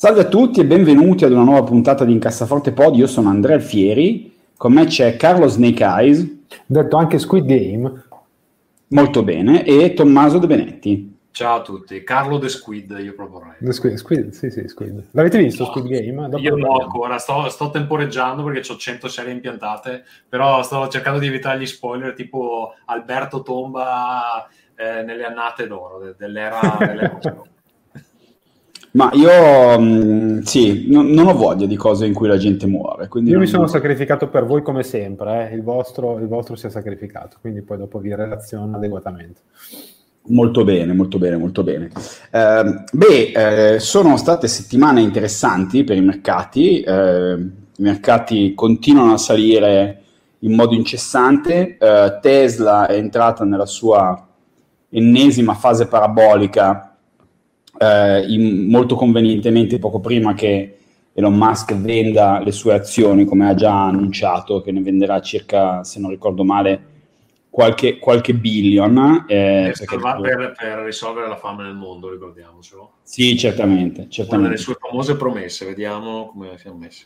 Salve a tutti e benvenuti ad una nuova puntata di Incassaforte Pod. Io sono Andrea Alfieri, con me c'è Carlo Snake Eyes, detto anche Squid Game. Molto bene, e Tommaso De Benetti. Ciao a tutti, Carlo The Squid io proporrei. The Squid, Squid, sì, sì, Squid. L'avete visto no, Squid Game? Dopo io no ancora, sto, sto, temporeggiando perché ho 100 serie impiantate, però sto cercando di evitare gli spoiler tipo Alberto tomba eh, nelle annate d'oro dell'era, dell'era Ma io mh, mm, sì, no, non ho voglia di cose in cui la gente muore. io non... mi sono sacrificato per voi come sempre, eh? il, vostro, il, vostro, si è sacrificato, quindi poi dopo vi relaziono adeguatamente. Molto bene, molto bene, molto bene. Eh, beh, eh, sono state settimane interessanti per i mercati, eh, i mercati continuano a salire in modo incessante, eh, Tesla è entrata nella sua ennesima fase parabolica eh, in, molto convenientemente poco prima che Elon Musk venda le sue azioni, come ha già annunciato, che ne venderà circa, se non ricordo male, qualche, qualche billion. Eh, per, per, per, risolvere la fame nel mondo, ricordiamocelo. Sì, certamente. certamente. Una delle sue famose promesse, vediamo come siamo messi.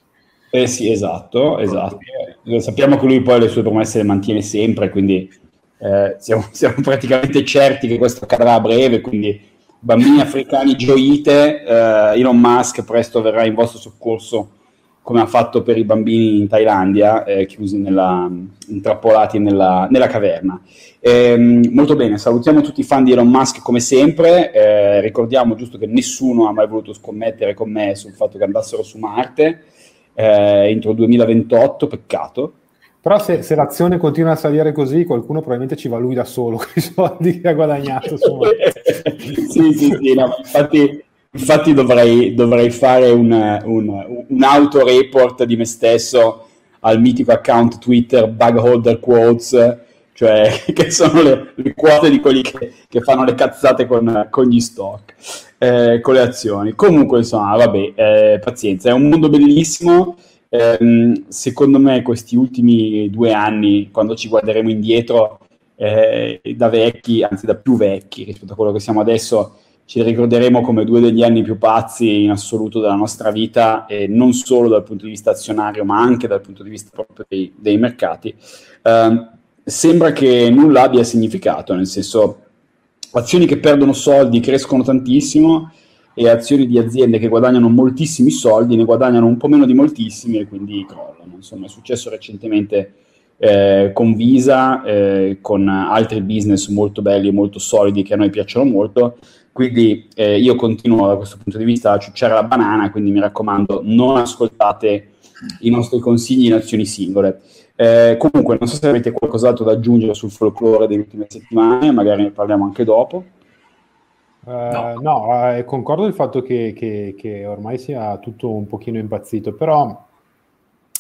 Eh sì, esatto, esatto. Eh, sappiamo che lui poi le sue promesse le mantiene sempre, quindi eh, siamo, siamo praticamente certi che questo accadrà a breve, quindi bambini africani gioite, eh, Elon Musk presto verrà in vostro soccorso come ha fatto per i bambini in Thailandia, eh, chiusi nella, intrappolati nella, nella caverna. Eh, molto bene, salutiamo tutti i fan di Elon Musk come sempre, eh, ricordiamo giusto che nessuno ha mai voluto scommettere con me sul fatto che andassero su Marte eh, entro il 2028, peccato. Però se, se, l'azione continua a salire così, qualcuno probabilmente ci va lui da solo con i soldi che ha guadagnato. sì, sì, sì, no, infatti, infatti dovrei, dovrei, fare un, un, un auto-report di me stesso al mitico account Twitter Bugholder Quotes, cioè che sono le, le quote di quelli che, che, fanno le cazzate con, con gli stock, eh, con le azioni. Comunque, insomma, vabbè, eh, pazienza, è un mondo bellissimo ehm, secondo me questi ultimi due anni, quando ci guarderemo indietro, eh, da vecchi, anzi da più vecchi rispetto a quello che siamo adesso, ci ricorderemo come due degli anni più pazzi in assoluto della nostra vita, e non solo dal punto di vista azionario, ma anche dal punto di vista proprio dei, dei mercati. Eh, sembra che nulla abbia significato, nel senso azioni che perdono soldi crescono tantissimo e azioni di aziende che guadagnano moltissimi soldi ne guadagnano un po' meno di moltissimi e quindi crollano. Insomma, è successo recentemente eh, con Visa, eh, con altri business molto belli e molto solidi che a noi piacciono molto. Quindi eh, io continuo da questo punto di vista a ciucciare la banana, quindi mi raccomando, non ascoltate i nostri consigli in azioni singole. Eh, comunque, non so se avete qualcos'altro da aggiungere sul folklore delle ultime settimane, magari ne parliamo anche dopo. Uh, no, eh, concordo sul fatto che, che, che, ormai sia tutto un pochino impazzito, però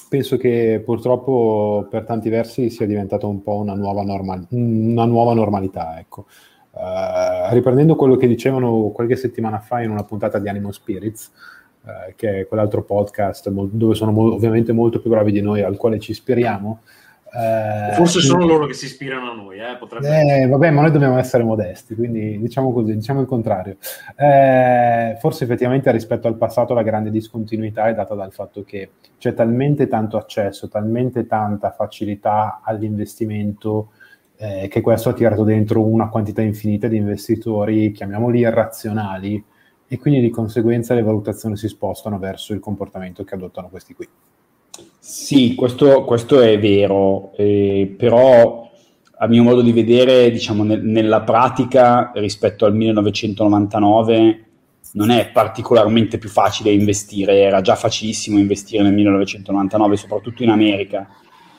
penso che purtroppo per tanti versi sia diventata un po' una nuova, normal- una nuova normalità. Ecco. Uh, riprendendo quello che dicevano qualche settimana fa in una puntata di Animal Spirits, uh, che è quell'altro podcast dove sono mo- ovviamente molto più bravi di noi, al quale ci ispiriamo, eh, Forse sono loro che si ispirano a noi, eh, eh, vabbè, ma noi dobbiamo essere modesti, quindi diciamo così, diciamo il contrario. Eh, forse effettivamente rispetto al passato la grande discontinuità è data dal fatto che c'è talmente tanto accesso, talmente tanta facilità all'investimento eh, che questo ha tirato dentro una quantità infinita di investitori, chiamiamoli irrazionali, e quindi di conseguenza le valutazioni si spostano verso il comportamento che adottano questi qui. Sì, questo, questo è vero, eh, però a mio modo di vedere, diciamo, nel, nella pratica rispetto al 1999 non è particolarmente più facile investire, era già facilissimo investire nel 1999, soprattutto in America,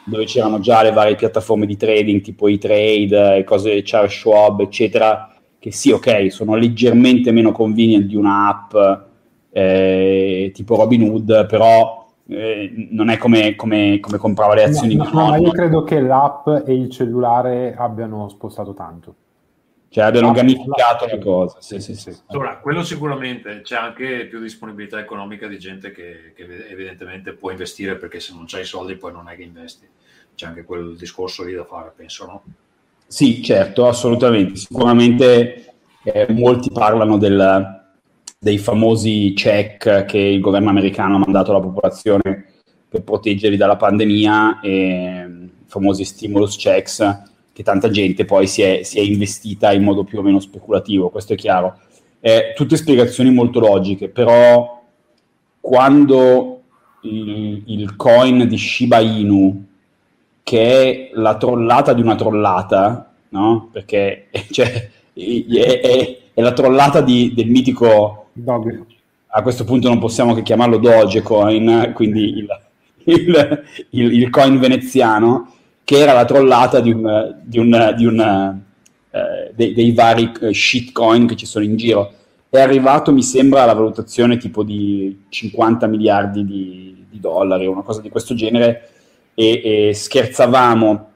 dove c'erano già le varie piattaforme di trading tipo e-trade, cose Charles Schwab, eccetera, che sì, ok, sono leggermente meno convenient di una app eh, tipo Robinhood, però eh, non è come, come, come, comprava le azioni. No, no, no, io credo che l'app e il cellulare abbiano spostato tanto. Cioè abbiano gamificato la cosa. Sì, sì, sì. Allora, quello sicuramente c'è anche più disponibilità economica di gente che, che evidentemente può investire perché se non c'hai i soldi poi non è che investi. C'è anche quel discorso lì da fare, penso, no? Sì, certo, assolutamente. Sicuramente eh, molti parlano del, dei famosi check che il governo americano ha mandato alla popolazione per proteggerli dalla pandemia, e, i famosi stimulus checks, che tanta gente poi si è, si è, investita in modo più o meno speculativo, questo è chiaro. Eh, tutte spiegazioni molto logiche, però quando il, il coin di Shiba Inu, che è la trollata di una trollata, no? perché cioè, è, è, è, la trollata di, del mitico Doge. A questo punto non possiamo che chiamarlo Dogecoin, quindi il, il, il, il coin veneziano, che era la trollata di un, di un, di un eh, dei, dei, vari eh, shitcoin che ci sono in giro. È arrivato, mi sembra, alla valutazione tipo di 50 miliardi di, di dollari, una cosa di questo genere, e, e scherzavamo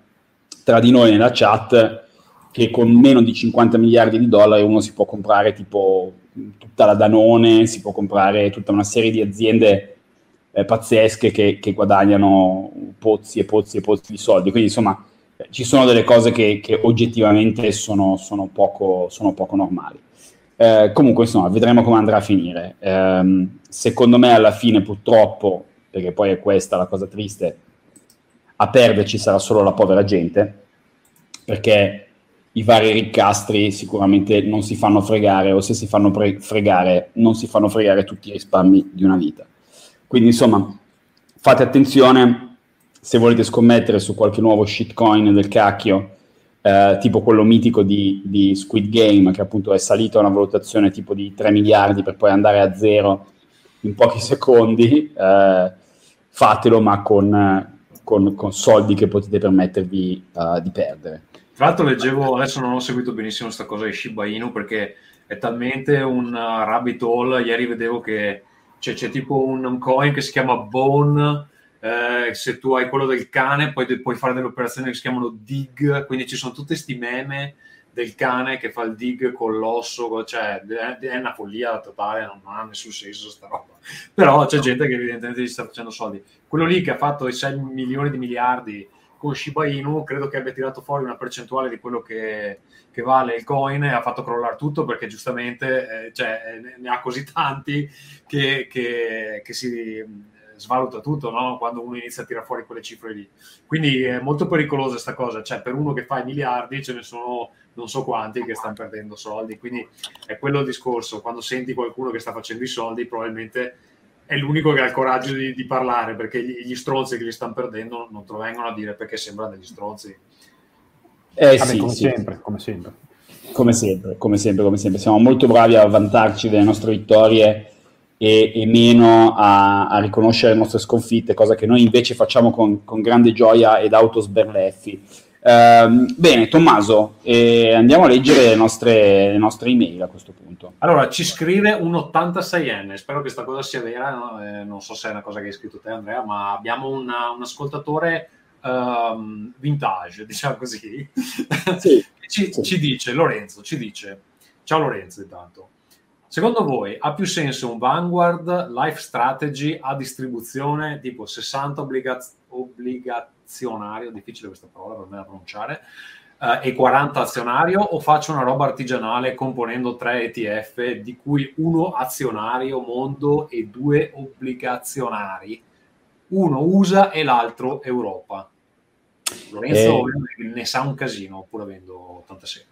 tra di noi nella chat che con meno di 50 miliardi di dollari uno si può comprare tipo tutta la Danone, si può comprare tutta una serie di aziende eh, pazzesche che, che, guadagnano pozzi e pozzi e pozzi di soldi. Quindi insomma ci sono delle cose che, che oggettivamente sono, sono, poco, sono, poco, normali. Eh, comunque insomma vedremo come andrà a finire. Eh, secondo me alla fine purtroppo, perché poi è questa la cosa triste, a perderci sarà solo la povera gente, perché i vari riccastri sicuramente non si fanno fregare o se si fanno pre- fregare non si fanno fregare tutti i risparmi di una vita. Quindi insomma fate attenzione se volete scommettere su qualche nuovo shitcoin del cacchio, eh, tipo quello mitico di, di, Squid Game che appunto è salito a una valutazione tipo di 3 miliardi per poi andare a zero in pochi secondi, eh, fatelo ma con, con, con, soldi che potete permettervi uh, di perdere. Tra l'altro leggevo, adesso non ho seguito benissimo questa cosa di Shiba Inu perché è talmente un uh, rabbit hole, ieri vedevo che c'è, c'è tipo un, un, coin che si chiama Bone, eh, se tu hai quello del cane poi puoi fare delle operazioni che si chiamano dig, quindi ci sono tutti questi meme del cane che fa il dig con l'osso, cioè è una follia totale, non ha nessun senso sta roba. Però c'è gente che evidentemente gli sta facendo soldi. Quello lì che ha fatto i 6 milioni di miliardi con Shiba Inu credo che abbia tirato fuori una percentuale di quello che, che vale il coin e ha fatto crollare tutto perché giustamente eh, cioè, ne ha così tanti che, che, che si svaluta tutto no? quando uno inizia a tirare fuori quelle cifre lì. Quindi è molto pericolosa questa cosa, cioè per uno che fa i miliardi ce ne sono non so quanti che stanno perdendo soldi, quindi è quello il discorso, quando senti qualcuno che sta facendo i soldi probabilmente è l'unico che ha il coraggio di, di parlare perché gli, gli, stronzi che li stanno perdendo non te lo vengono a dire perché sembrano degli stronzi. Eh, Vabbè, sì, come, sì. Sempre, come sempre. Come sempre, come sempre, come sempre. Siamo molto bravi a vantarci delle nostre vittorie e, e meno a, a, riconoscere le nostre sconfitte, cosa che noi invece facciamo con, con grande gioia ed autosberleffi. Uh, bene, Tommaso, eh, andiamo a leggere le nostre, le nostre, email a questo punto. Allora, ci scrive un 86enne, spero che questa cosa sia vera, no? eh, non so se è una cosa che hai scritto te Andrea, ma abbiamo una, un ascoltatore um, vintage, diciamo così, sì, ci, sì. ci dice, Lorenzo, ci dice, ciao Lorenzo intanto, Secondo voi ha più senso un Vanguard Life Strategy a distribuzione tipo 60 obbligaz- obbligazionario, difficile questa parola per me da pronunciare, eh, e 40 azionario o faccio una roba artigianale componendo tre ETF di cui uno azionario mondo e due obbligazionari, uno USA e l'altro Europa? Lorenzo eh, ne sa un casino pur avendo 86.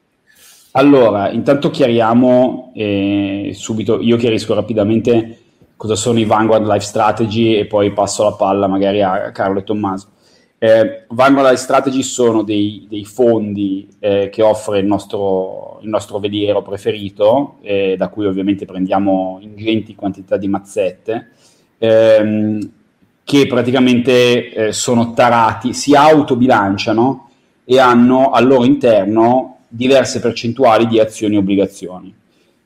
Allora, intanto chiariamo eh, subito, io chiarisco rapidamente cosa sono i Vanguard Life Strategy e poi passo la palla magari a Carlo e Tommaso. Eh, Vanguard Life Strategy sono dei, dei fondi eh, che offre il nostro, il nostro veliero preferito, eh, da cui ovviamente prendiamo ingenti quantità di mazzette, ehm, che praticamente eh, sono tarati, si autobilanciano e hanno al loro interno diverse percentuali di azioni e obbligazioni.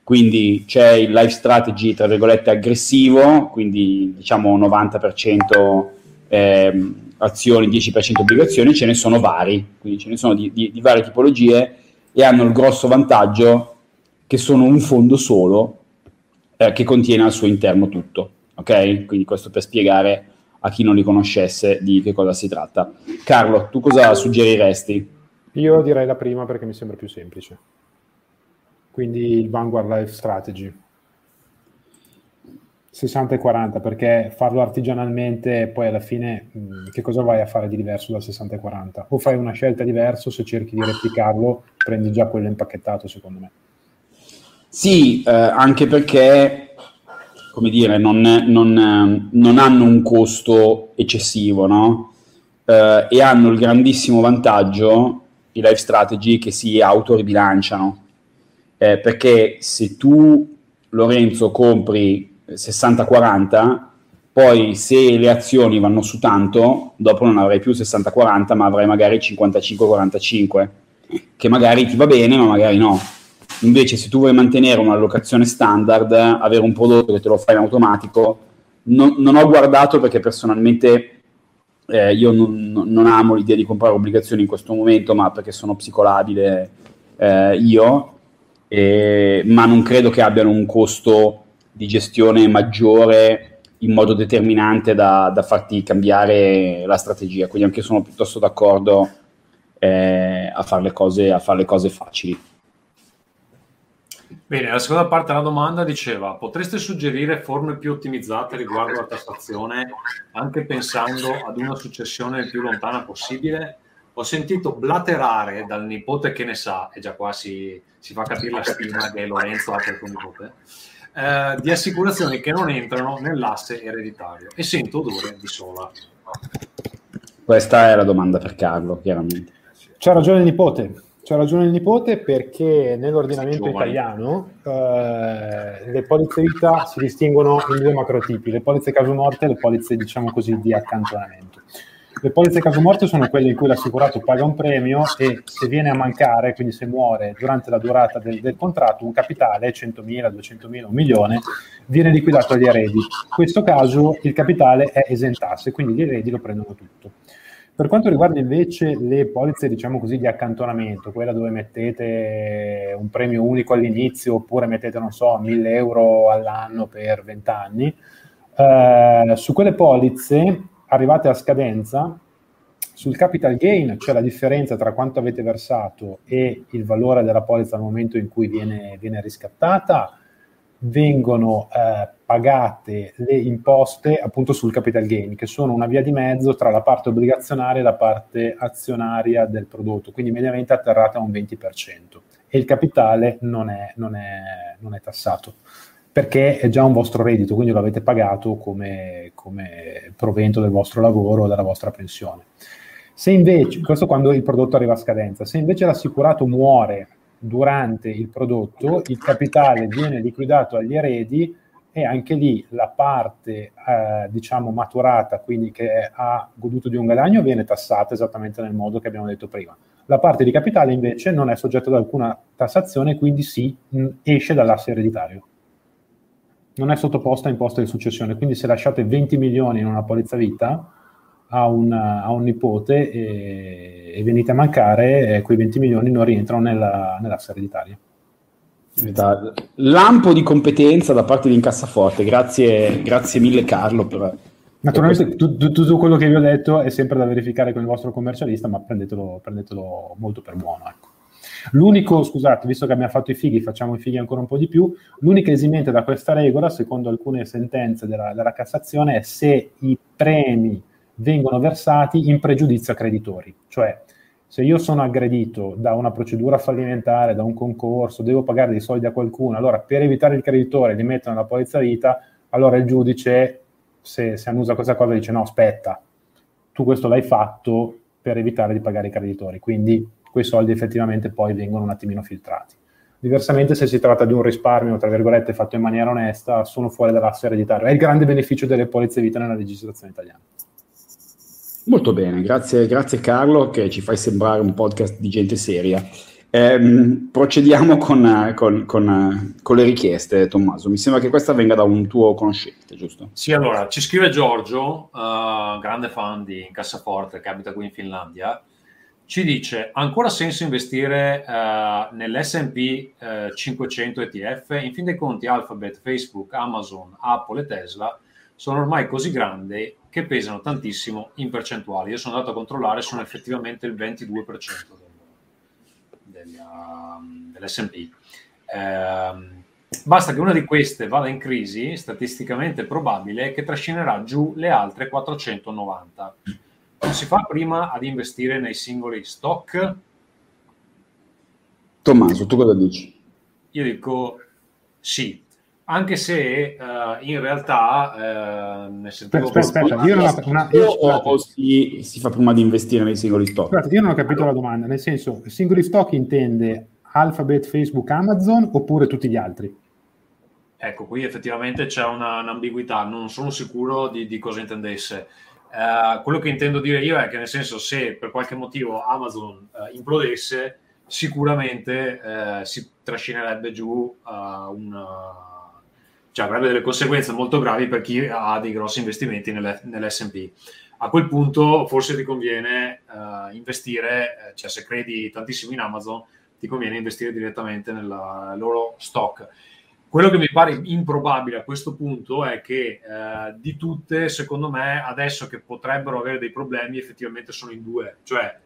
Quindi c'è il life strategy, tra virgolette, aggressivo, quindi diciamo 90% eh, azioni, 10% obbligazioni, ce ne sono vari, quindi ce ne sono di, di, di varie tipologie e hanno il grosso vantaggio che sono un fondo solo eh, che contiene al suo interno tutto. Ok? Quindi questo per spiegare a chi non li conoscesse di che cosa si tratta. Carlo, tu cosa suggeriresti? Io direi la prima perché mi sembra più semplice. Quindi il Vanguard Life Strategy. 60 e 40 perché farlo artigianalmente poi alla fine mh, che cosa vai a fare di diverso dal 60 e 40 o fai una scelta diversa se cerchi di replicarlo prendi già quello impacchettato secondo me. Sì eh, anche perché come dire non, non, non hanno un costo eccessivo no? Eh, e hanno il grandissimo vantaggio i life strategy che si autoribilanciano. Eh, perché se tu Lorenzo compri 60-40, poi se le azioni vanno su tanto, dopo non avrai più 60-40, ma avrai magari 55-45, che magari ti va bene, ma magari no. Invece se tu vuoi mantenere un'allocazione standard, avere un prodotto che te lo fa in automatico, non, non ho guardato perché personalmente eh, io non, non, amo l'idea di comprare obbligazioni in questo momento, ma perché sono psicolabile eh, io, eh, ma non credo che abbiano un costo di gestione maggiore in modo determinante da, da farti cambiare la strategia. Quindi anche sono piuttosto d'accordo eh, a, fare le cose, a fare le cose facili. Bene, la seconda parte della domanda diceva: potreste suggerire forme più ottimizzate riguardo alla tassazione, anche pensando ad una successione il più lontana possibile? Ho sentito blaterare dal nipote che ne sa, e già qua si, si fa capire la stima che Lorenzo ha per il nipote, eh, di assicurazioni che non entrano nell'asse ereditario e sento odore di sola. Questa è la domanda per Carlo, chiaramente. C'ha ragione il nipote. C'ha ragione il nipote perché nell'ordinamento italiano eh, le polizze vita si distinguono in due macrotipi, le polizze caso morte e le polizze diciamo così di accantonamento. Le polizze caso morte sono quelle in cui l'assicurato paga un premio e se viene a mancare, quindi se muore durante la durata del, del contratto, un capitale, 100.000, 200.000, un milione, viene liquidato agli eredi. In questo caso il capitale è esentasse, quindi gli eredi lo prendono tutto. Per quanto riguarda invece le polizze, diciamo così, di accantonamento, quella dove mettete un premio unico all'inizio oppure mettete, non so, 1000 euro all'anno per 20 anni, eh, su quelle polizze arrivate a scadenza, sul capital gain, cioè la differenza tra quanto avete versato e il valore della polizza al momento in cui viene, viene riscattata, vengono eh, pagate le imposte appunto sul capital gain, che sono una via di mezzo tra la parte obbligazionaria e la parte azionaria del prodotto, quindi mediamente atterrata a un 20%. E il capitale non è, non è, non è tassato perché è già un vostro reddito, quindi lo avete pagato come, come provento del vostro lavoro o della vostra pensione. Se invece, questo quando il prodotto arriva a scadenza, se invece l'assicurato muore durante il prodotto, il capitale viene liquidato agli eredi e anche lì la parte eh, diciamo maturata, quindi che ha goduto di un guadagno, viene tassata esattamente nel modo che abbiamo detto prima. La parte di capitale invece non è soggetta ad alcuna tassazione, quindi si mh, esce dall'asse ereditario non è sottoposta a imposta di successione. Quindi se lasciate 20 milioni in una polizza vita a un, a un nipote e, e, venite a mancare, eh, quei 20 milioni non rientrano nella, nell'asse ereditaria. Lampo di competenza da parte di Incassaforte, grazie, grazie mille Carlo per, Naturalmente tutto, tutto, quello che vi ho detto è sempre da verificare con il vostro commercialista, ma prendetelo, prendetelo molto per buono. Ecco. L'unico, scusate, visto che abbiamo fatto i fighi, facciamo i fighi ancora un po' di più, l'unica esimente da questa regola, secondo alcune sentenze della, della Cassazione, è se i premi vengono versati in pregiudizio a creditori, cioè se io sono aggredito da una procedura fallimentare, da un concorso, devo pagare dei soldi a qualcuno, allora per evitare il creditore li metto nella polizza vita, allora il giudice, se, se annusa questa cosa, dice no, aspetta, tu questo l'hai fatto per evitare di pagare i creditori, quindi quei soldi effettivamente poi vengono un attimino filtrati. Diversamente, se si tratta di un risparmio, tra virgolette, fatto in maniera onesta, sono fuori dall'asse ereditario. È il grande beneficio delle polizze vita nella legislazione italiana. Molto bene, grazie, grazie Carlo che ci fai sembrare un podcast di gente seria. Eh, procediamo con, con, con, con, le richieste, Tommaso. Mi sembra che questa venga da un tuo conoscente, giusto? Sì, allora, ci scrive Giorgio, uh, grande fan di Cassaforte, che abita qui in Finlandia. Ci dice, ancora senso investire uh, nell'S&P uh, 500 ETF? In fin dei conti Alphabet, Facebook, Amazon, Apple e Tesla sono ormai così grandi che pesano tantissimo in percentuali. Io sono andato a controllare, sono effettivamente il 22% del, um, dell'S&P. Eh, basta che una di queste vada in crisi, statisticamente probabile che trascinerà giù le altre 490. Si fa prima ad investire nei singoli stock? Tommaso, tu cosa dici? Io dico sì, anche se uh, in realtà uh, nel sentivo aspetta, aspetta, io non ho, una, io, o si, si, fa prima di investire nei singoli stock? Aspetta, io non ho capito la domanda, nel senso, singoli stock intende Alphabet, Facebook, Amazon oppure tutti gli altri? Ecco, qui effettivamente c'è una, un'ambiguità, non sono sicuro di, di cosa intendesse. Uh, quello che intendo dire io è che nel senso se per qualche motivo Amazon implodesse, sicuramente si trascinerebbe giù un cioè avrebbe delle conseguenze molto gravi per chi ha dei grossi investimenti nelle, nell'SP. A quel punto forse ti conviene uh, investire, eh, cioè se credi tantissimo in Amazon, ti conviene investire direttamente nel loro stock. Quello che mi pare improbabile a questo punto è che eh, di tutte, secondo me, adesso che potrebbero avere dei problemi, effettivamente sono in due. Cioè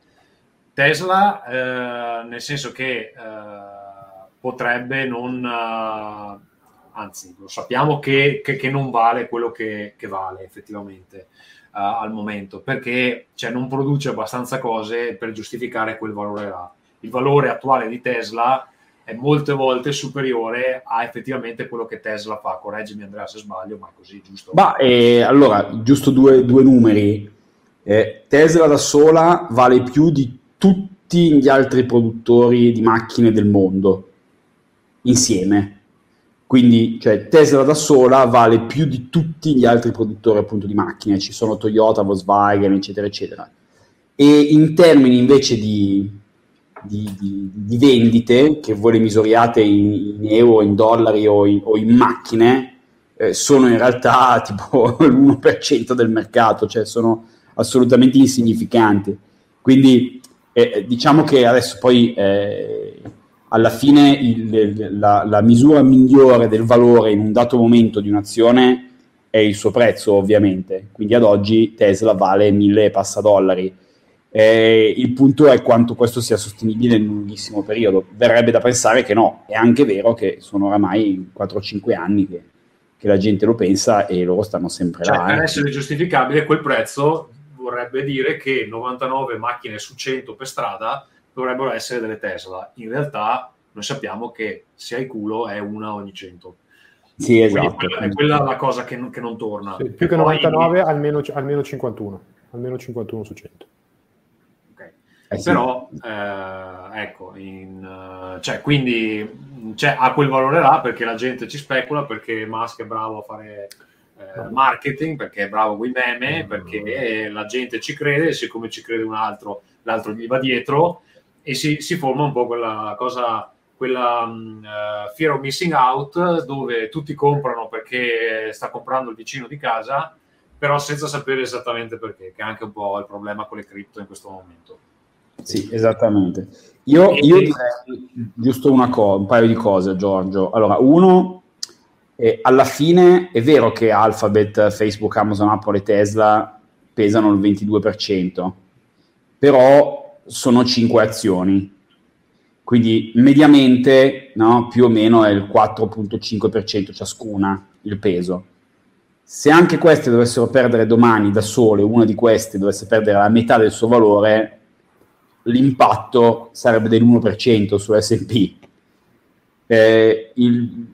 Tesla, eh, nel senso che eh, potrebbe non anzi lo sappiamo che, che, che non vale quello che, che vale effettivamente uh, al momento, perché cioè, non produce abbastanza cose per giustificare quel valore là. Il valore attuale di Tesla è molte volte superiore a effettivamente quello che Tesla fa. Correggimi Andrea se sbaglio, ma è così giusto. Ma eh, allora, giusto due, due numeri. Eh, Tesla da sola vale più di tutti gli altri produttori di macchine del mondo insieme quindi cioè, Tesla da sola vale più di tutti gli altri produttori appunto di macchine, ci sono Toyota, Volkswagen, eccetera, eccetera. E in termini invece di, di, di, di vendite, che voi le misuriate in, in euro, in dollari o in, o in macchine, eh, sono in realtà tipo l'1% del mercato, cioè sono assolutamente insignificanti. Quindi eh, diciamo che adesso poi... Eh, alla fine il, la, la, misura migliore del valore in un dato momento di un'azione è il suo prezzo, ovviamente. Quindi ad oggi Tesla vale mille e passa dollari. Eh, il punto è quanto questo sia sostenibile in un lunghissimo periodo. Verrebbe da pensare che no, è anche vero che sono oramai 4-5 anni che, che, la gente lo pensa e loro stanno sempre cioè, là. Per eh. essere giustificabile quel prezzo vorrebbe dire che 99 macchine su 100 per strada dovrebbero essere delle Tesla. In realtà noi sappiamo che se hai culo è una ogni 100. Sì, esatto. Quella, è quella la cosa che non, che non torna. Sì, più che 99, poi... almeno, almeno 51. Almeno 51 su 100. Eh sì. Però, eh, ecco, in, cioè, quindi cioè, ha quel valore là perché la gente ci specula, perché Musk è bravo a fare eh, marketing, perché è bravo con i meme, perché la gente ci crede, e siccome ci crede un altro, l'altro gli va dietro e si, si forma un po' quella cosa, quella uh, fear of missing out dove tutti comprano perché sta comprando il vicino di casa, però senza sapere esattamente perché, che è anche un po' il problema con le cripto in questo momento. Sì, esattamente. Io, io direi giusto una cosa, un paio di cose, Giorgio. Allora, uno, eh, alla fine è vero che Alphabet, Facebook, Amazon, Apple e Tesla pesano il 22%, però sono 5 azioni. Quindi mediamente no, più o meno è il 4.5% ciascuna il peso. Se anche queste dovessero perdere domani da sole, una di queste dovesse perdere la metà del suo valore, l'impatto sarebbe dell'1% su SP. Eh, il,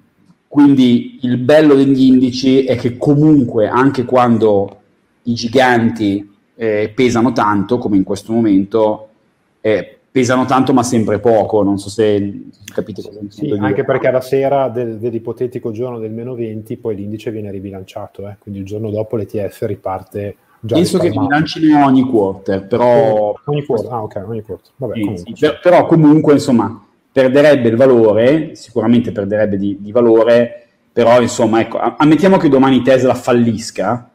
quindi il bello degli indici è che comunque anche quando i giganti eh, pesano tanto, come in questo momento, eh, pesano tanto ma sempre poco, non so se capite cosa sì, Anche perché alla sera del, dell'ipotetico giorno del meno 20 poi l'indice viene ribilanciato, eh? quindi il giorno dopo l'ETF riparte già Penso che ribilancino ogni quarter, però... Ogni quarter, ah ok, ogni quarter. Vabbè, sì, comunque. Sì, però comunque insomma perderebbe il valore, sicuramente perderebbe di, di valore, però insomma, ecco, ammettiamo che domani Tesla fallisca,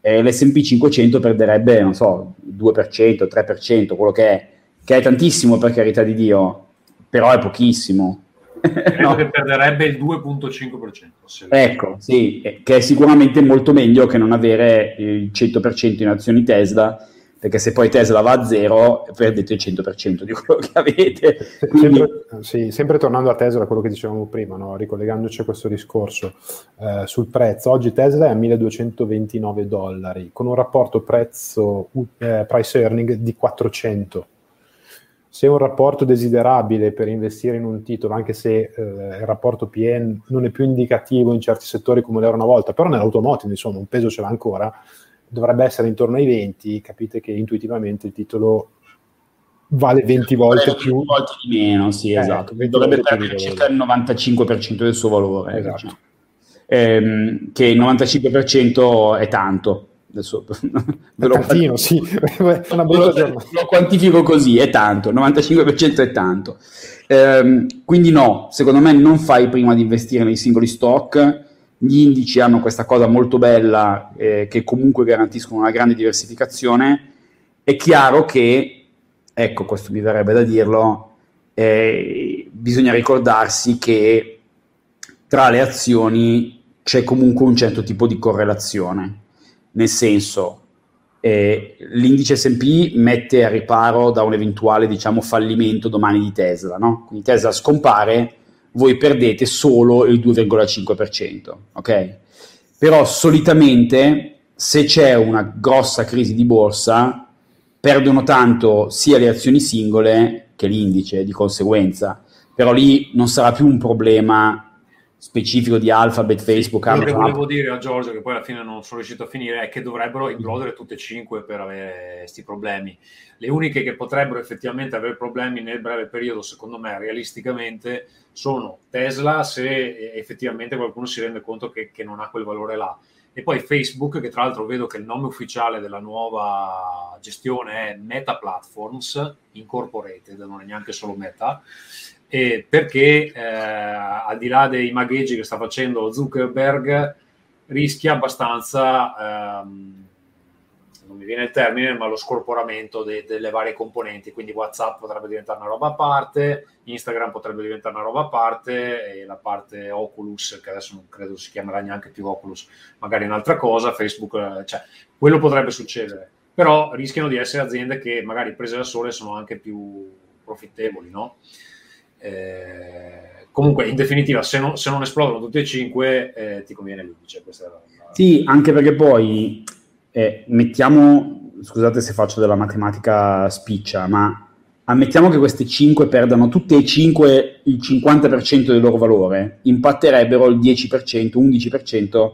eh, l'S&P 500 perderebbe, non so, 2%, 3%, quello che è, che è tantissimo per carità di Dio, però è pochissimo. Credo no. che perderebbe il 2,5%. Ecco, sì, che è sicuramente molto meglio che non avere il 100% in azioni Tesla, perché se poi Tesla va a zero perdete il 100% di quello che avete. Quindi... Sempre, sì, sempre, tornando a Tesla, quello che dicevamo prima, no? ricollegandoci a questo discorso eh, sul prezzo, oggi Tesla è a 1229 dollari, con un rapporto prezzo eh, price earning di 400 se un rapporto desiderabile per investire in un titolo, anche se eh, il rapporto PN non è più indicativo in certi settori come lo era una volta, però nell'automotive insomma un peso ce l'ha ancora, dovrebbe essere intorno ai 20, capite che intuitivamente il titolo vale 20 volte più 20 volte di meno, sì, eh, esatto. Dovrebbe perdere circa il 95% del suo valore. Esatto. Diciamo. Ehm, che il 95% è tanto Adesso ve lo, tantino, sì. Una lo, lo, quantifico così, è tanto, il 95% è tanto. Ehm, quindi no, secondo me non fai prima di investire nei singoli stock, gli indici hanno questa cosa molto bella eh, che comunque garantiscono una grande diversificazione. È chiaro che, ecco, questo mi verrebbe da dirlo, eh, bisogna ricordarsi che tra le azioni c'è comunque un certo tipo di correlazione nel senso eh, l'indice S&P mette a riparo da un eventuale diciamo, fallimento domani di Tesla, no? quindi Tesla scompare, voi perdete solo il 2,5%, ok? Però solitamente se c'è una grossa crisi di borsa perdono tanto sia le azioni singole che l'indice di conseguenza, però lì non sarà più un problema specifico di Alphabet, Facebook, Quello Amazon. che volevo dire a Giorgio, che poi alla fine non sono riuscito a finire, è che dovrebbero implodere tutte e cinque per avere questi problemi. Le uniche che potrebbero effettivamente avere problemi nel breve periodo, secondo me, realisticamente, sono Tesla, se effettivamente qualcuno si rende conto che, che non ha quel valore là. E poi Facebook, che tra l'altro vedo che il nome ufficiale della nuova gestione è Meta Platforms Incorporated, non è neanche solo Meta, eh, perché eh, al di là dei magheggi che sta facendo Zuckerberg, rischia abbastanza, ehm, non mi viene il termine, ma lo scorporamento de- delle varie componenti. Quindi WhatsApp potrebbe diventare una roba a parte, Instagram potrebbe diventare una roba a parte, e la parte Oculus, che adesso non credo si chiamerà neanche più Oculus, magari un'altra cosa, Facebook, eh, cioè quello potrebbe succedere. Però rischiano di essere aziende che magari prese da sole sono anche più profittevoli, no? Eh, comunque, in definitiva, se, no, se, non esplodono tutti e cinque, eh, ti conviene l'indice. Questa la. Sì, anche perché poi eh, mettiamo, scusate se faccio della matematica spiccia, ma ammettiamo che queste 5 tutte e 5 il 50% del loro valore, impatterebbero il 10%, 11%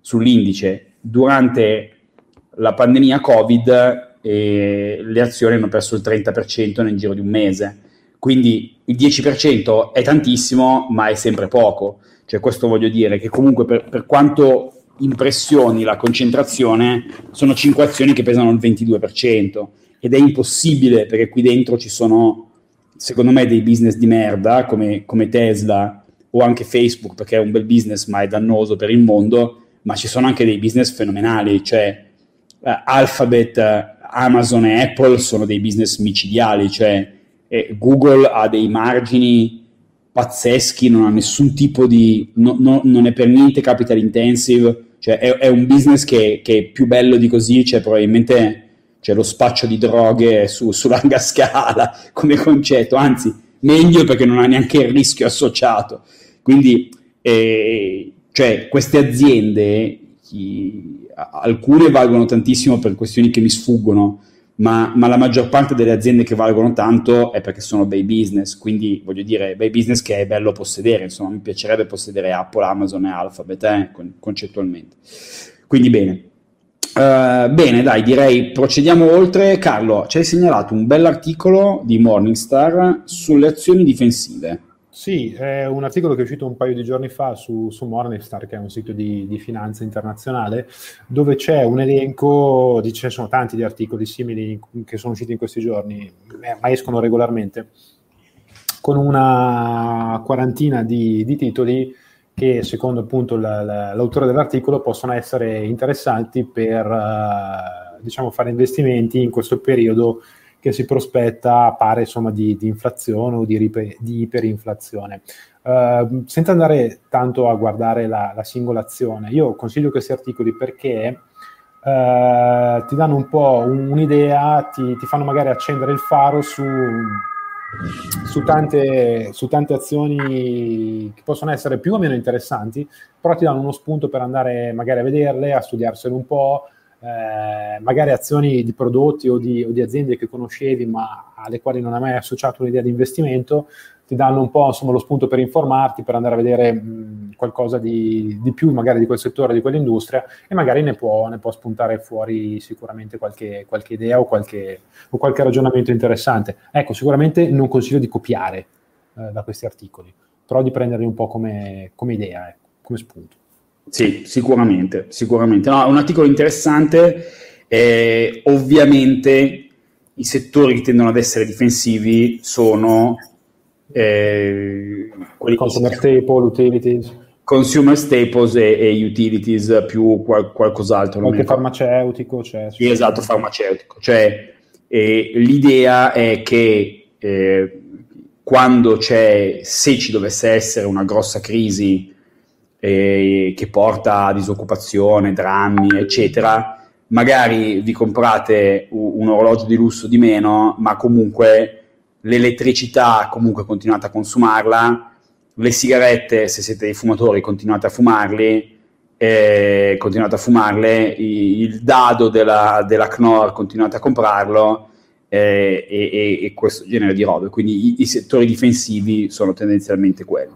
sull'indice. Durante la pandemia Covid eh, le azioni hanno perso il 30% nel giro di un mese. Quindi il 10% è tantissimo, ma è sempre poco. Cioè, questo voglio dire che comunque per, per quanto impressioni la concentrazione, sono 5 azioni che pesano il 22%. Ed è impossibile perché qui dentro ci sono, secondo me, dei business di merda come, come Tesla o anche Facebook, perché è un bel business ma è dannoso per il mondo, ma ci sono anche dei business fenomenali, cioè uh, Alphabet, Amazon e Apple sono dei business micidiali, cioè eh, Google ha dei margini pazzeschi, non ha nessun tipo di, no, no, non è per niente capital intensive, cioè è, è un business che, che, è più bello di così, cioè probabilmente c'è lo spaccio di droghe su, su larga scala come concetto, anzi meglio perché non ha neanche il rischio associato. Quindi eh, cioè, queste aziende, chi, alcune valgono tantissimo per questioni che mi sfuggono, ma, ma, la maggior parte delle aziende che valgono tanto è perché sono bei business, quindi voglio dire, bei business che è bello possedere, insomma mi piacerebbe possedere Apple, Amazon e Alphabet eh, concettualmente. Quindi bene. Uh, bene, dai, direi procediamo oltre. Carlo, ci hai segnalato un bell'articolo di Morningstar sulle azioni difensive. Sì, è un articolo che è uscito un paio di giorni fa su, su Morningstar, che è un sito di, di, finanza internazionale, dove c'è un elenco, di, ce ne sono tanti di articoli simili che sono usciti in questi giorni, eh, ma escono regolarmente, con una quarantina di, di titoli che secondo appunto la, la, l'autore dell'articolo possono essere interessanti per uh, diciamo fare investimenti in questo periodo che si prospetta pare insomma di, di inflazione o di, di iperinflazione. Uh, senza andare tanto a guardare la, la, singola azione, io consiglio questi articoli perché uh, ti danno un po' un'idea, ti, ti, fanno magari accendere il faro su, su, tante, su tante azioni che possono essere più o meno interessanti, però ti danno uno spunto per andare magari a vederle, a studiarsele un po', eh, magari azioni di prodotti o di, o di, aziende che conoscevi ma alle quali non hai mai associato un'idea di investimento, ti danno un po' insomma, lo spunto per informarti, per andare a vedere mh, qualcosa di, di, più magari di quel settore, di quell'industria e magari ne può, ne può spuntare fuori sicuramente qualche, qualche idea o qualche, o qualche, ragionamento interessante. Ecco, sicuramente non consiglio di copiare eh, da questi articoli, però di prenderli un po' come, come idea, ecco, come spunto. Sì, sicuramente, sicuramente. No, un articolo interessante. Eh, ovviamente i settori che tendono ad essere difensivi sono eh, quelli consumer staple, utilities. Consumer staples e, e utilities più qual- qualcos'altro. Qualche farmaceutico c'è. Sì, esatto, farmaceutico. Cioè, eh, l'idea è che eh, quando c'è, se ci dovesse essere una grossa crisi eh, che porta a disoccupazione, drammi, eccetera, magari vi comprate un, orologio di lusso di meno, ma comunque l'elettricità comunque continuate a consumarla, le sigarette, se siete dei fumatori, continuate a fumarli, eh, continuate a fumarle, il dado della, della Knorr continuate a comprarlo eh, e, e, questo genere di robe. Quindi i, i settori difensivi sono tendenzialmente quelli.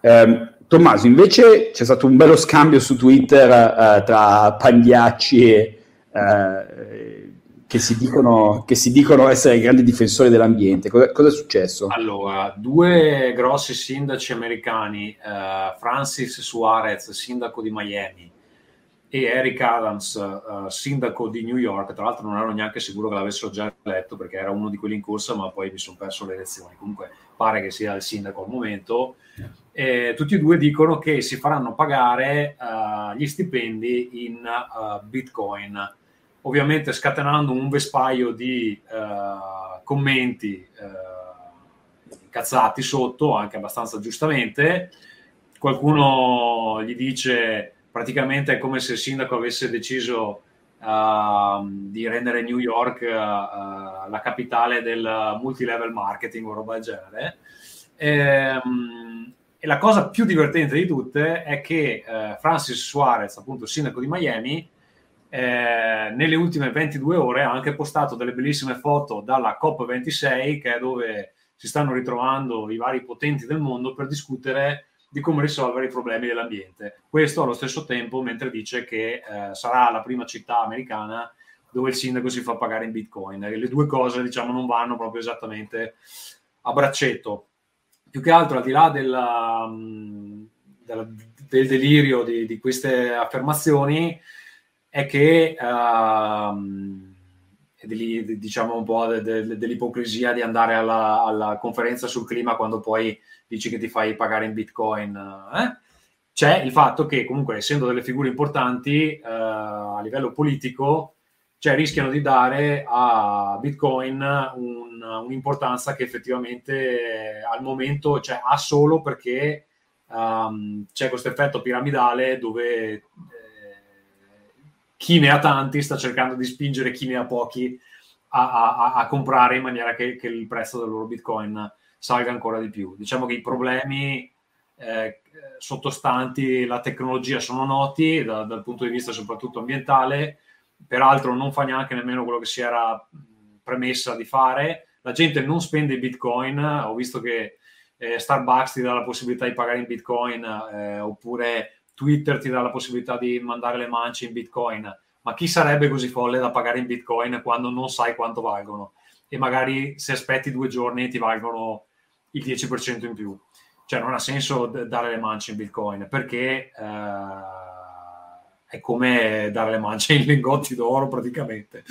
Eh, Tommaso, invece c'è stato un bello scambio su Twitter eh, tra Pagliacci e, eh, che, si dicono, che, si dicono, essere grandi difensori dell'ambiente. Cosa, cosa, è successo? Allora, due grossi sindaci americani, eh, Francis Suarez, sindaco di Miami, e Eric Adams, uh, sindaco di New York, tra l'altro non ero neanche sicuro che l'avessero già eletto perché era uno di quelli in corsa, ma poi mi sono perso le elezioni. Comunque pare che sia il sindaco al momento. Eh, tutti e due dicono che si faranno pagare uh, gli stipendi in uh, Bitcoin, ovviamente scatenando un vespaio di commenti incazzati sotto, anche abbastanza giustamente. Qualcuno gli dice praticamente è come se il sindaco avesse deciso uh, di rendere New York uh, uh, la capitale del multilevel marketing o roba del genere. E, um, e, la cosa più divertente di tutte è che eh, Francis Suarez, appunto il sindaco di Miami, eh, nelle ultime 22 ore ha anche postato delle bellissime foto dalla COP26, che è dove si stanno ritrovando i vari potenti del mondo per discutere di come risolvere i problemi dell'ambiente. Questo allo stesso tempo mentre dice che eh, sarà la prima città americana dove il sindaco si fa pagare in bitcoin. E le due cose diciamo non vanno proprio esattamente a braccetto. Più che altro al di là della, mm, della, del delirio di, di, queste affermazioni è che uh, diciamo un po' de, de, dell'ipocrisia di andare alla, alla conferenza sul clima quando poi dici che ti fai pagare in bitcoin, eh? c'è il fatto che comunque essendo delle figure importanti eh, a livello politico, cioè rischiano di dare a bitcoin un, un'importanza che effettivamente al momento cioè, ha solo perché um, c'è questo effetto piramidale dove eh, chi ne ha tanti sta cercando di spingere chi ne ha pochi a, a, a comprare in maniera che, che il prezzo del loro bitcoin salga ancora di più. Diciamo che i problemi eh, sottostanti la tecnologia sono noti da, dal punto di vista soprattutto ambientale, peraltro non fa neanche nemmeno quello che si era premessa di fare. La gente non spende bitcoin, ho visto che eh, Starbucks ti dà la possibilità di pagare in bitcoin eh, oppure Twitter ti dà la possibilità di mandare le mance in bitcoin, ma chi sarebbe così folle da pagare in bitcoin quando non sai quanto valgono? E magari se aspetti due giorni ti valgono il 10% in più. Cioè non ha senso d- dare le mance in Bitcoin perché eh, è come dare le mance in lingotti d'oro praticamente.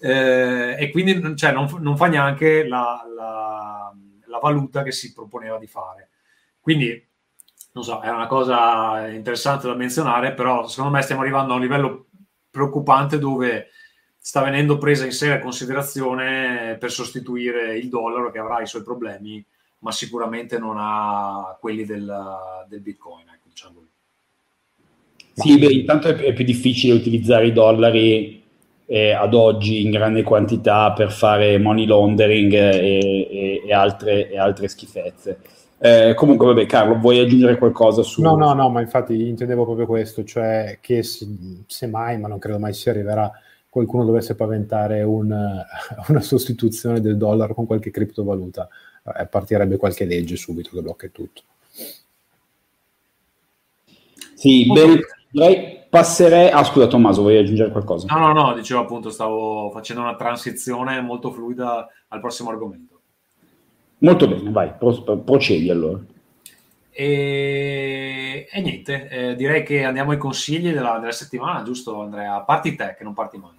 Eh, e quindi cioè, non, non, fa neanche la, la, la valuta che si proponeva di fare. Quindi, non so, è una cosa interessante da menzionare, però secondo me stiamo arrivando a un livello preoccupante dove sta venendo presa in seria considerazione per sostituire il dollaro che avrà i suoi problemi, ma sicuramente non ha quelli del, del Bitcoin. Sì, beh, intanto è, è più difficile utilizzare i dollari eh, ad oggi in grande quantità per fare money laundering e, e, e, altre, e altre, schifezze. Eh, comunque, vabbè, Carlo, vuoi aggiungere qualcosa su... No, no, no, ma infatti intendevo proprio questo, cioè che se mai, ma non credo mai si arriverà, qualcuno dovesse paventare un, una sostituzione del dollaro con qualche criptovaluta, eh, partirebbe qualche legge subito che blocca tutto. Sì, bene, direi passerei... Ah, scusa Tommaso, vuoi aggiungere qualcosa? No, no, no, dicevo appunto, stavo facendo una transizione molto fluida al prossimo argomento. Molto bene, vai, pro- procedi allora. E, e niente, eh, direi che andiamo ai consigli della, della, settimana, giusto Andrea? Parti te, che non parti mai.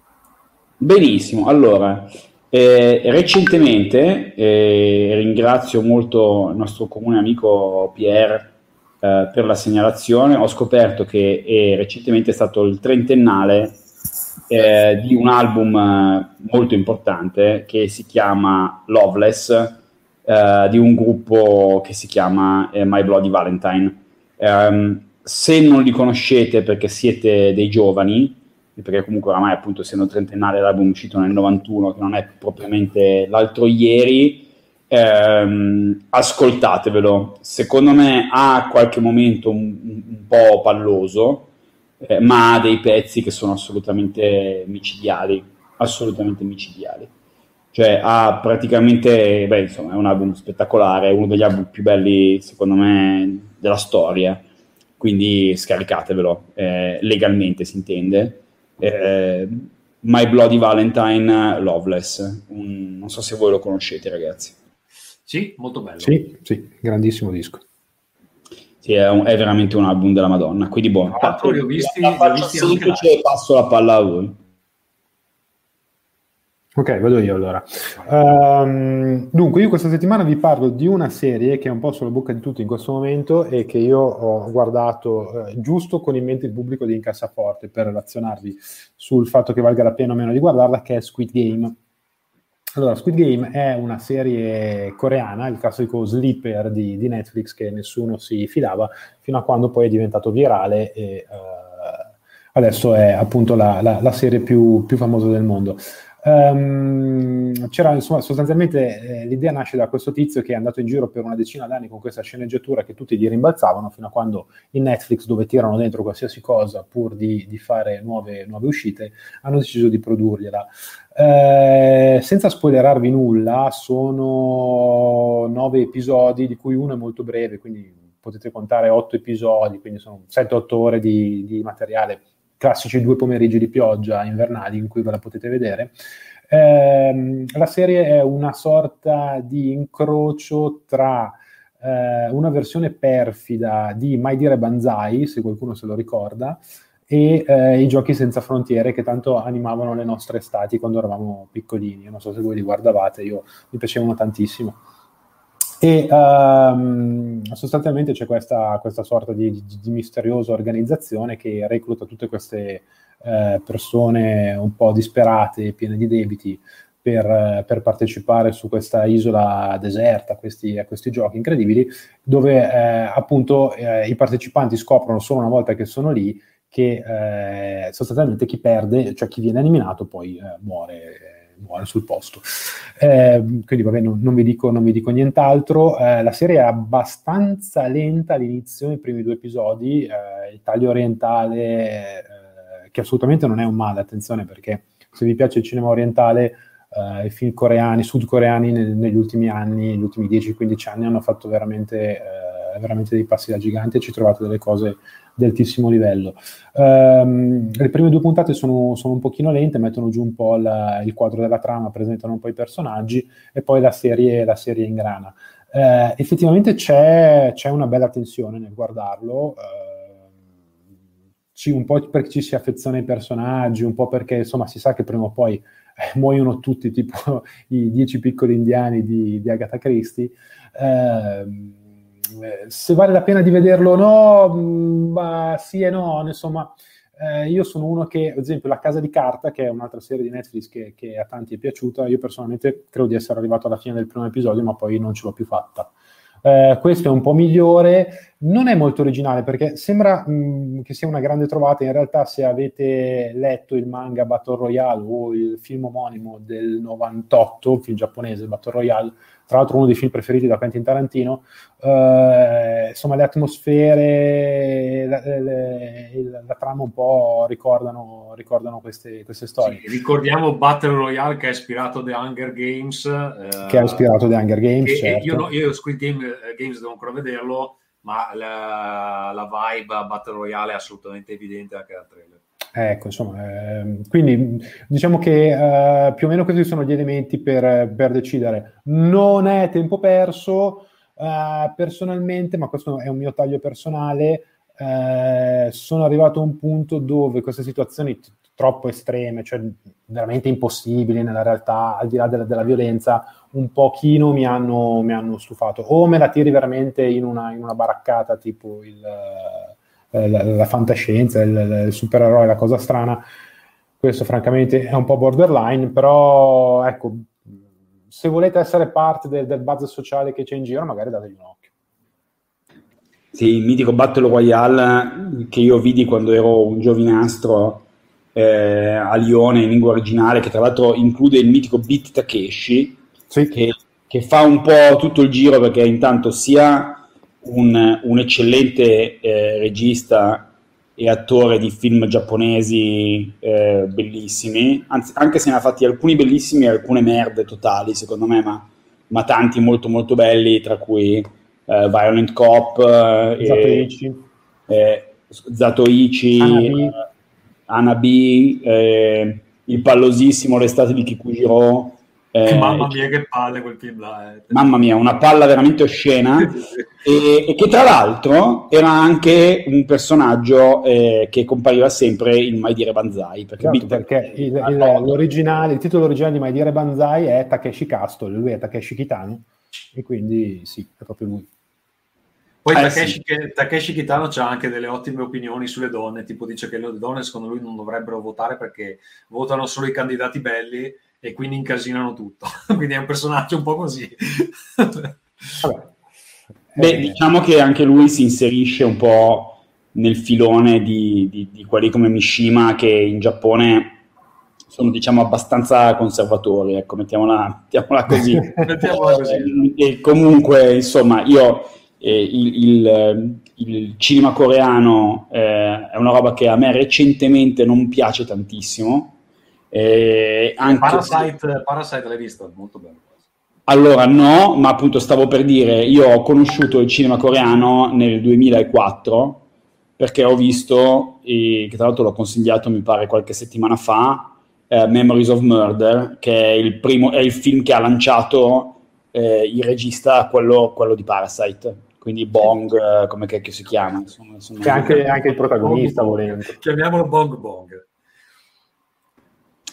Benissimo, allora, eh, recentemente eh, ringrazio molto il nostro comune amico Pierre eh, per la segnalazione, ho scoperto che è, recentemente stato il trentennale eh, di un album eh, molto importante che si chiama Loveless, eh, di un gruppo che si chiama eh, My Bloody Valentine. Um, se non li conoscete perché siete dei giovani, perché comunque oramai appunto essendo trentennale l'album uscito nel 91, che non è propriamente l'altro ieri, ehm, ascoltatevelo. Secondo me ha qualche momento un, un po' palloso, eh, ma ha dei pezzi che sono assolutamente micidiali, assolutamente micidiali. Cioè ha praticamente, beh insomma è un album spettacolare, uno degli album più belli secondo me della storia, quindi scaricatevelo, eh, legalmente si intende. Eh, My Bloody Valentine Loveless, un, non so se voi lo conoscete ragazzi. Sì, molto bello. Sì, sì, grandissimo disco. Sì, è, un, è veramente un album della Madonna. Quindi, buono. Tra l'altro, li ho visti, la, la visti semplice e passo la palla a voi. Ok, vado io allora. Um, dunque, io questa settimana vi parlo di una serie che è un po' sulla bocca di tutti in questo momento e che io ho guardato eh, giusto con in mente il pubblico di Incassaforte per relazionarvi sul fatto che valga la pena o meno di guardarla, che è Squid Game. Allora, Squid Game è una serie coreana, il classico sleeper di, di, Netflix che nessuno si fidava, fino a quando poi è diventato virale e uh, adesso è appunto la, la, la serie più, più, famosa del mondo. Um, c'era insomma sostanzialmente eh, l'idea nasce da questo tizio che è andato in giro per una decina d'anni con questa sceneggiatura che tutti gli rimbalzavano fino a quando in Netflix dove tirano dentro qualsiasi cosa pur di, di fare nuove, nuove, uscite hanno deciso di produrgliela. Eh, senza spoilerarvi nulla sono nove episodi di cui uno è molto breve quindi potete contare otto episodi quindi sono 7-8 ore di, di materiale classici due pomeriggi di pioggia invernali in cui ve la potete vedere. Eh, la serie è una sorta di incrocio tra eh, una versione perfida di Mai dire Banzai, se qualcuno se lo ricorda, e eh, i giochi senza frontiere che tanto animavano le nostre estati quando eravamo piccolini. non so se voi li guardavate, io mi piacevano tantissimo. E um, sostanzialmente c'è questa, questa sorta di, di, di, misteriosa organizzazione che recluta tutte queste eh, persone un po' disperate, piene di debiti, per, per, partecipare su questa isola deserta questi, a questi giochi incredibili, dove eh, appunto eh, i partecipanti scoprono solo una volta che sono lì che eh, sostanzialmente chi perde, cioè chi viene eliminato, poi eh, muore sul posto. Eh, quindi vabbè, non, non, vi dico, non, vi dico, nient'altro. Eh, la serie è abbastanza lenta all'inizio, i primi due episodi, eh, il taglio orientale, eh, che assolutamente non è un male, attenzione, perché se vi piace il cinema orientale, eh, i film coreani, sudcoreani nel, negli ultimi anni, negli ultimi 10-15 anni hanno fatto veramente, eh, veramente dei passi da gigante e ci trovate delle cose di altissimo livello. Um, le prime due puntate sono, sono, un pochino lente, mettono giù un po' la, il quadro della trama, presentano un po' i personaggi e poi la serie, la serie ingrana. Uh, effettivamente c'è, c'è, una bella tensione nel guardarlo. Uh, un po' perché ci si affeziona ai personaggi, un po' perché insomma si sa che prima o poi eh, muoiono tutti, tipo i dieci piccoli indiani di, di Agatha Christie. Eh, se vale la pena di vederlo o no, mm, sì e no, insomma, eh, io sono uno che, ad esempio, La Casa di Carta, che è un'altra serie di Netflix che, che, a tanti è piaciuta, io personalmente credo di essere arrivato alla fine del primo episodio, ma poi non ce l'ho più fatta. Eh, questo è un po' migliore, non è molto originale perché sembra mh, mm, che sia una grande trovata, in realtà se avete letto il manga Battle Royale o il film omonimo del 98, il film giapponese Battle Royale, tra l'altro uno dei film preferiti da Quentin Tarantino, eh, insomma le atmosfere, la, la, la, trama un po' ricordano, ricordano queste, queste, storie. Sì, ricordiamo Battle Royale che ha ispirato The Hunger Games. Eh, che ha ispirato The Hunger Games. Certo. Io, no, io Squid Game, eh, Games devo ancora vederlo, ma la, la vibe Battle Royale è assolutamente evidente anche dal trailer. Ecco, insomma, eh, quindi diciamo che eh, più o meno questi sono gli elementi per, per decidere. Non è tempo perso, eh, personalmente, ma questo è un mio taglio personale, eh, sono arrivato a un punto dove queste situazioni t- troppo estreme, cioè veramente impossibili nella realtà, al di là della, della violenza, un pochino mi hanno, mi hanno, stufato. O me la tiri veramente in una, in una baraccata tipo il eh, la, la, fantascienza, il, il supereroe, la cosa strana. Questo francamente è un po' borderline, però ecco, se volete essere parte del, del buzz sociale che c'è in giro, magari dategli un occhio. Sì, il mitico Battle Royale che io vidi quando ero un giovinastro eh, a Lione in lingua originale, che tra l'altro include il mitico Beat Takeshi, sì. che, che, fa un po' tutto il giro perché intanto sia un, un eccellente eh, regista e attore di film giapponesi eh, bellissimi, anzi, anche se ne ha fatti alcuni bellissimi e alcune merde totali, secondo me, ma, ma tanti molto molto belli, tra cui eh, Violent Cop, eh, Zatoichi, eh, Zatoichi Anabi, eh, il pallosissimo L'estate di Kikujiro, eh, mamma mia, che palle quel film là. Eh. Mamma mia, una palla veramente oscena. e, e, che tra l'altro era anche un personaggio eh, che compariva sempre in Mai Dire Banzai. Perché, esatto, perché il, il, l'originale, il titolo originale di Mai Dire Banzai è Takeshi Castle, lui è Takeshi Kitano, e quindi sì, è proprio lui. Poi eh, Takeshi, sì. Takeshi, Kitano ha anche delle ottime opinioni sulle donne, tipo dice che le donne secondo lui non dovrebbero votare perché votano solo i candidati belli e quindi incasinano tutto. quindi è un personaggio un po' così. Beh, eh, diciamo che anche lui si inserisce un po' nel filone di, di, di quelli come Mishima che in Giappone sono diciamo abbastanza conservatori, ecco, mettiamola, mettiamola così. mettiamola così. E, e comunque, insomma, io eh, il, il, il, cinema coreano eh, è una roba che a me recentemente non piace tantissimo, eh, anche Parasite, Parasite l'hai visto? Molto bello. Allora no, ma appunto stavo per dire, io ho conosciuto il cinema coreano nel 2004 perché ho visto, e, che tra l'altro l'ho consigliato mi pare qualche settimana fa, eh, Memories of Murder, che è il, primo, è il film che ha lanciato eh, il regista, quello, quello, di Parasite, quindi Bong, eh, come che, che si chiama. Sono, sono che anche, anche il protagonista, volendo. Chiamiamolo Bong Bong.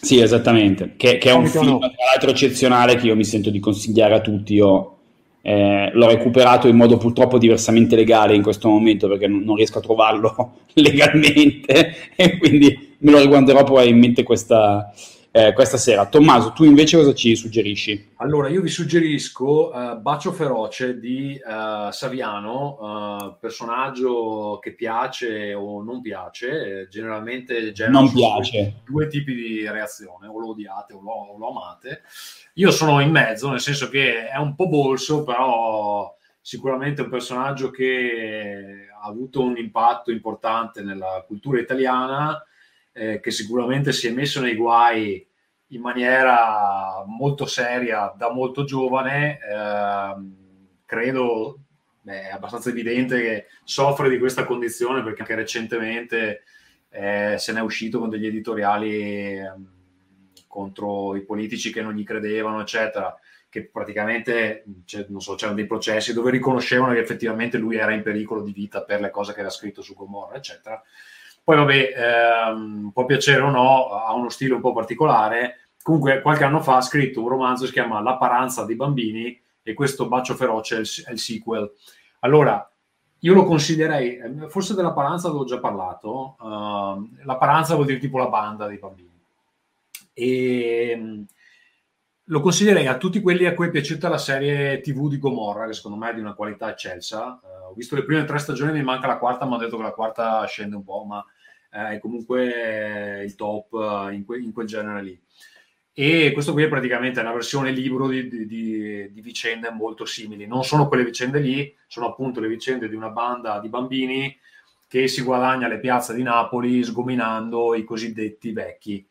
Sì, esattamente, che, che è un film tra l'altro eccezionale che io mi sento di consigliare a tutti. Io eh, l'ho recuperato in modo purtroppo diversamente legale in questo momento perché non, non riesco a trovarlo legalmente e quindi me lo riguarderò probabilmente questa, eh, questa sera. Tommaso, tu invece cosa ci suggerisci? Allora, io vi suggerisco uh, Bacio Feroce di uh, Saviano, uh, personaggio che piace o non piace, eh, generalmente non piace. due tipi di reazione, o lo odiate o lo, o lo amate. Io sono in mezzo, nel senso che è un po' bolso, però sicuramente un personaggio che ha avuto un impatto importante nella cultura italiana eh, che sicuramente si è messo nei guai in maniera molto seria da molto giovane, eh, credo beh, è abbastanza evidente che soffre di questa condizione perché anche recentemente eh, se n'è uscito con degli editoriali eh, contro i politici che non gli credevano, eccetera, che praticamente non so, c'erano dei processi dove riconoscevano che effettivamente lui era in pericolo di vita per le cose che era scritto su Gomorra, eccetera Poi vabbè, ehm, può piacere o no, ha uno stile un po' particolare. Comunque qualche anno fa ha scritto un romanzo che si chiama La paranza dei bambini e questo Bacio feroce è il, è il sequel. Allora, io lo consiglierei, eh, forse della paranza avevo già parlato, uh, la paranza vuol dire tipo la banda dei bambini. E ehm, lo consiglierei a tutti quelli a cui è piaciuta la serie TV di Gomorra, che secondo me è di una qualità eccelsa. Uh, ho visto le prime tre stagioni, mi manca la quarta, mi hanno detto che la quarta scende un po', ma è comunque il top in, que- in, quel genere lì. E questo qui è praticamente una versione libro di, di, di, di, vicende molto simili. Non sono quelle vicende lì, sono appunto le vicende di una banda di bambini che si guadagna le piazze di Napoli sgominando i cosiddetti vecchi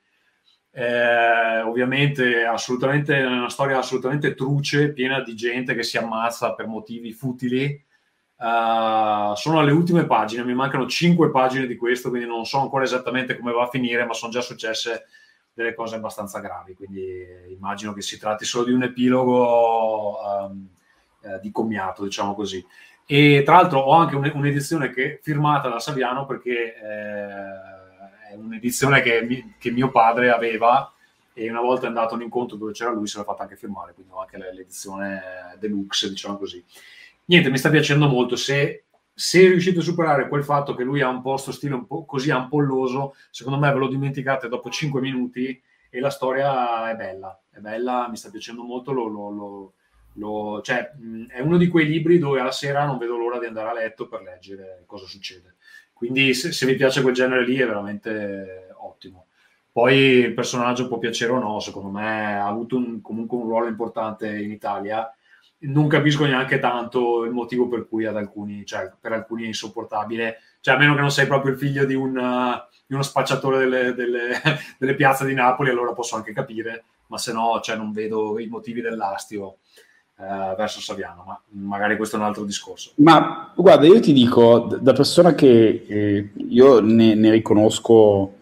eh, ovviamente assolutamente una storia assolutamente truce, piena di gente che si ammazza per motivi futili. Uh, sono alle ultime pagine, mi mancano cinque pagine di questo, quindi non so ancora esattamente come va a finire, ma sono già successe delle cose abbastanza gravi, quindi immagino che si tratti solo di un epilogo um, eh, di commiato, diciamo così. E tra l'altro ho anche un'edizione che, firmata da Saviano perché eh, è un'edizione che, che, mio padre aveva e una volta è andato a un incontro dove c'era lui se l'ha fatta anche firmare, quindi ho anche l'edizione deluxe, diciamo così. Niente, mi sta piacendo molto. Se, se riuscite a superare quel fatto che lui ha un po' sto stile un po' così ampolloso, secondo me ve lo dimenticate dopo 5 minuti e la storia è bella, è bella, mi sta piacendo molto, lo, lo, lo cioè, è uno di quei libri dove alla sera non vedo l'ora di andare a letto per leggere cosa succede. Quindi se, se vi piace quel genere lì è veramente ottimo. Poi il personaggio può piacere o no, secondo me ha avuto un, comunque un ruolo importante in Italia. Non capisco neanche tanto il motivo per cui ad alcuni, cioè per alcuni è insopportabile, cioè a meno che non sei proprio il figlio di, un, di uno spacciatore delle, delle, delle, piazze di Napoli, allora posso anche capire, ma se no cioè, non vedo i motivi dell'astio eh, verso Saviano, ma magari questo è un altro discorso. Ma guarda, io ti dico, da persona che eh, io ne, ne riconosco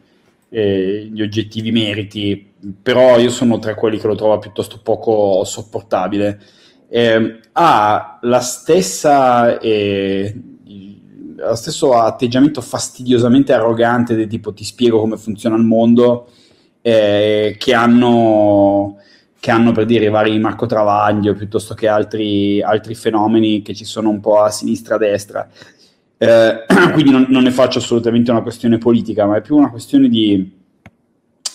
eh, gli oggettivi meriti, però io sono tra quelli che lo trova piuttosto poco sopportabile. Eh, ha la stessa, eh, lo stesso atteggiamento fastidiosamente arrogante del tipo ti spiego come funziona il mondo eh, che hanno che hanno per dire i vari Marco Travaglio piuttosto che altri, altri fenomeni che ci sono un po' a sinistra a destra. Eh, quindi non, non, ne faccio assolutamente una questione politica, ma è più una questione di,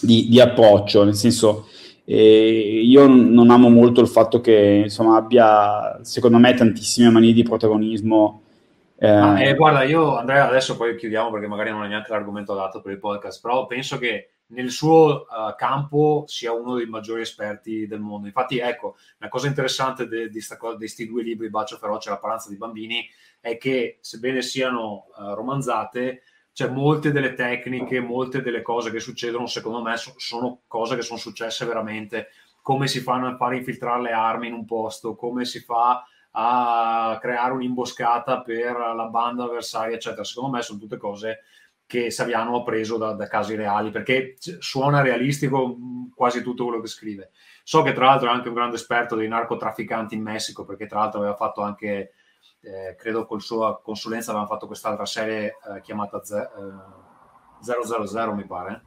di, di approccio, nel senso eh, io non amo molto il fatto che insomma abbia, secondo me, tantissime manie di protagonismo. Eh, ah, eh, guarda, io Andrea adesso poi chiudiamo perché magari non è neanche l'argomento adatto per il podcast, però penso che nel suo uh, campo sia uno dei maggiori esperti del mondo. Infatti, ecco, una cosa interessante di questi due libri, Bacio feroce e La paranza dei bambini, è che sebbene siano uh, romanzate, cioè molte delle tecniche, molte delle cose che succedono, secondo me, so, sono cose che sono successe veramente. Come si fanno a fare infiltrare le armi in un posto, come si fa a creare un'imboscata per la banda avversaria, eccetera. Secondo me sono tutte cose che Saviano ha preso da, da, casi reali, perché suona realistico quasi tutto quello che scrive. So che tra l'altro è anche un grande esperto dei narcotrafficanti in Messico, perché tra l'altro aveva fatto anche, eh, credo con sua consulenza, aveva fatto quest'altra serie eh, chiamata Z- eh, 000, mi pare,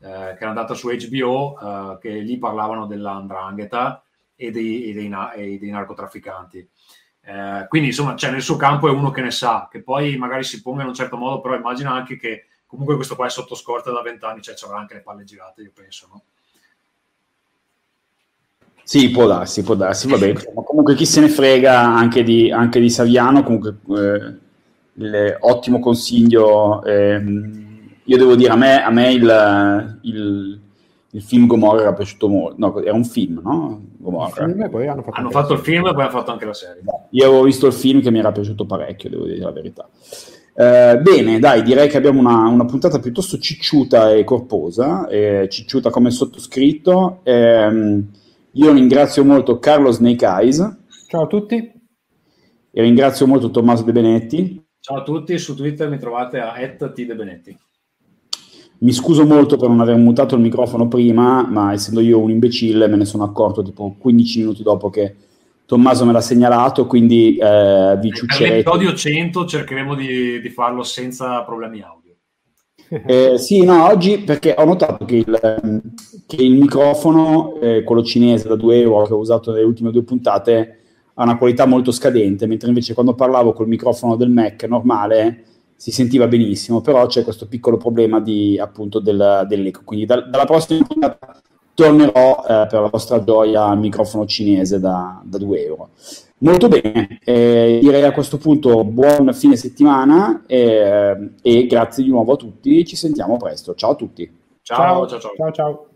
eh, che era andata su HBO, eh, che lì parlavano dell'andrangheta e dei, e dei, na- e dei narcotrafficanti. Eh, quindi insomma, cioè, nel suo campo è uno che ne sa, che poi magari si ponga in un certo modo, però immagina anche che comunque questo qua è sotto scorta da vent'anni, cioè ci avrà anche le palle girate, io penso, no? Sì, può darsi, può darsi, vabbè, ma comunque chi se ne frega anche di, anche di Saviano, comunque eh, il, ottimo consiglio, eh, io devo dire, a me, a me il, il il film Gomorra era piaciuto molto. No, era un film, no? Gomorra. Film poi hanno fatto, hanno fatto il film e poi hanno fatto anche la serie. Io avevo visto il film che mi era piaciuto parecchio, devo dire la verità. Eh, bene, dai, direi che abbiamo una, una puntata piuttosto cicciuta e corposa, eh, cicciuta come sottoscritto. Eh, io ringrazio molto Carlo Snake Eyes. Ciao a tutti. E ringrazio molto Tommaso De Benetti. Ciao a tutti, su Twitter mi trovate a @tdebenetti. Mi scuso molto per non aver mutato il microfono prima, ma essendo io un imbecille me ne sono accorto tipo 15 minuti dopo che Tommaso me l'ha segnalato, quindi eh, vi ciuccerete. Per l'episodio 100 cercheremo di, di farlo senza problemi audio. Eh, sì, no, oggi perché ho notato che il, che il microfono, eh, quello cinese da 2 euro che ho usato nelle ultime due puntate, ha una qualità molto scadente, mentre invece quando parlavo col microfono del Mac normale si sentiva benissimo, però c'è questo piccolo problema di, appunto del, dell'eco. Quindi da, dalla prossima puntata tornerò eh, per la vostra gioia al microfono cinese da, da 2 euro. Molto bene, eh, direi a questo punto buon fine settimana eh, e grazie di nuovo a tutti, ci sentiamo presto. Ciao a tutti. ciao, ciao. ciao. ciao, ciao.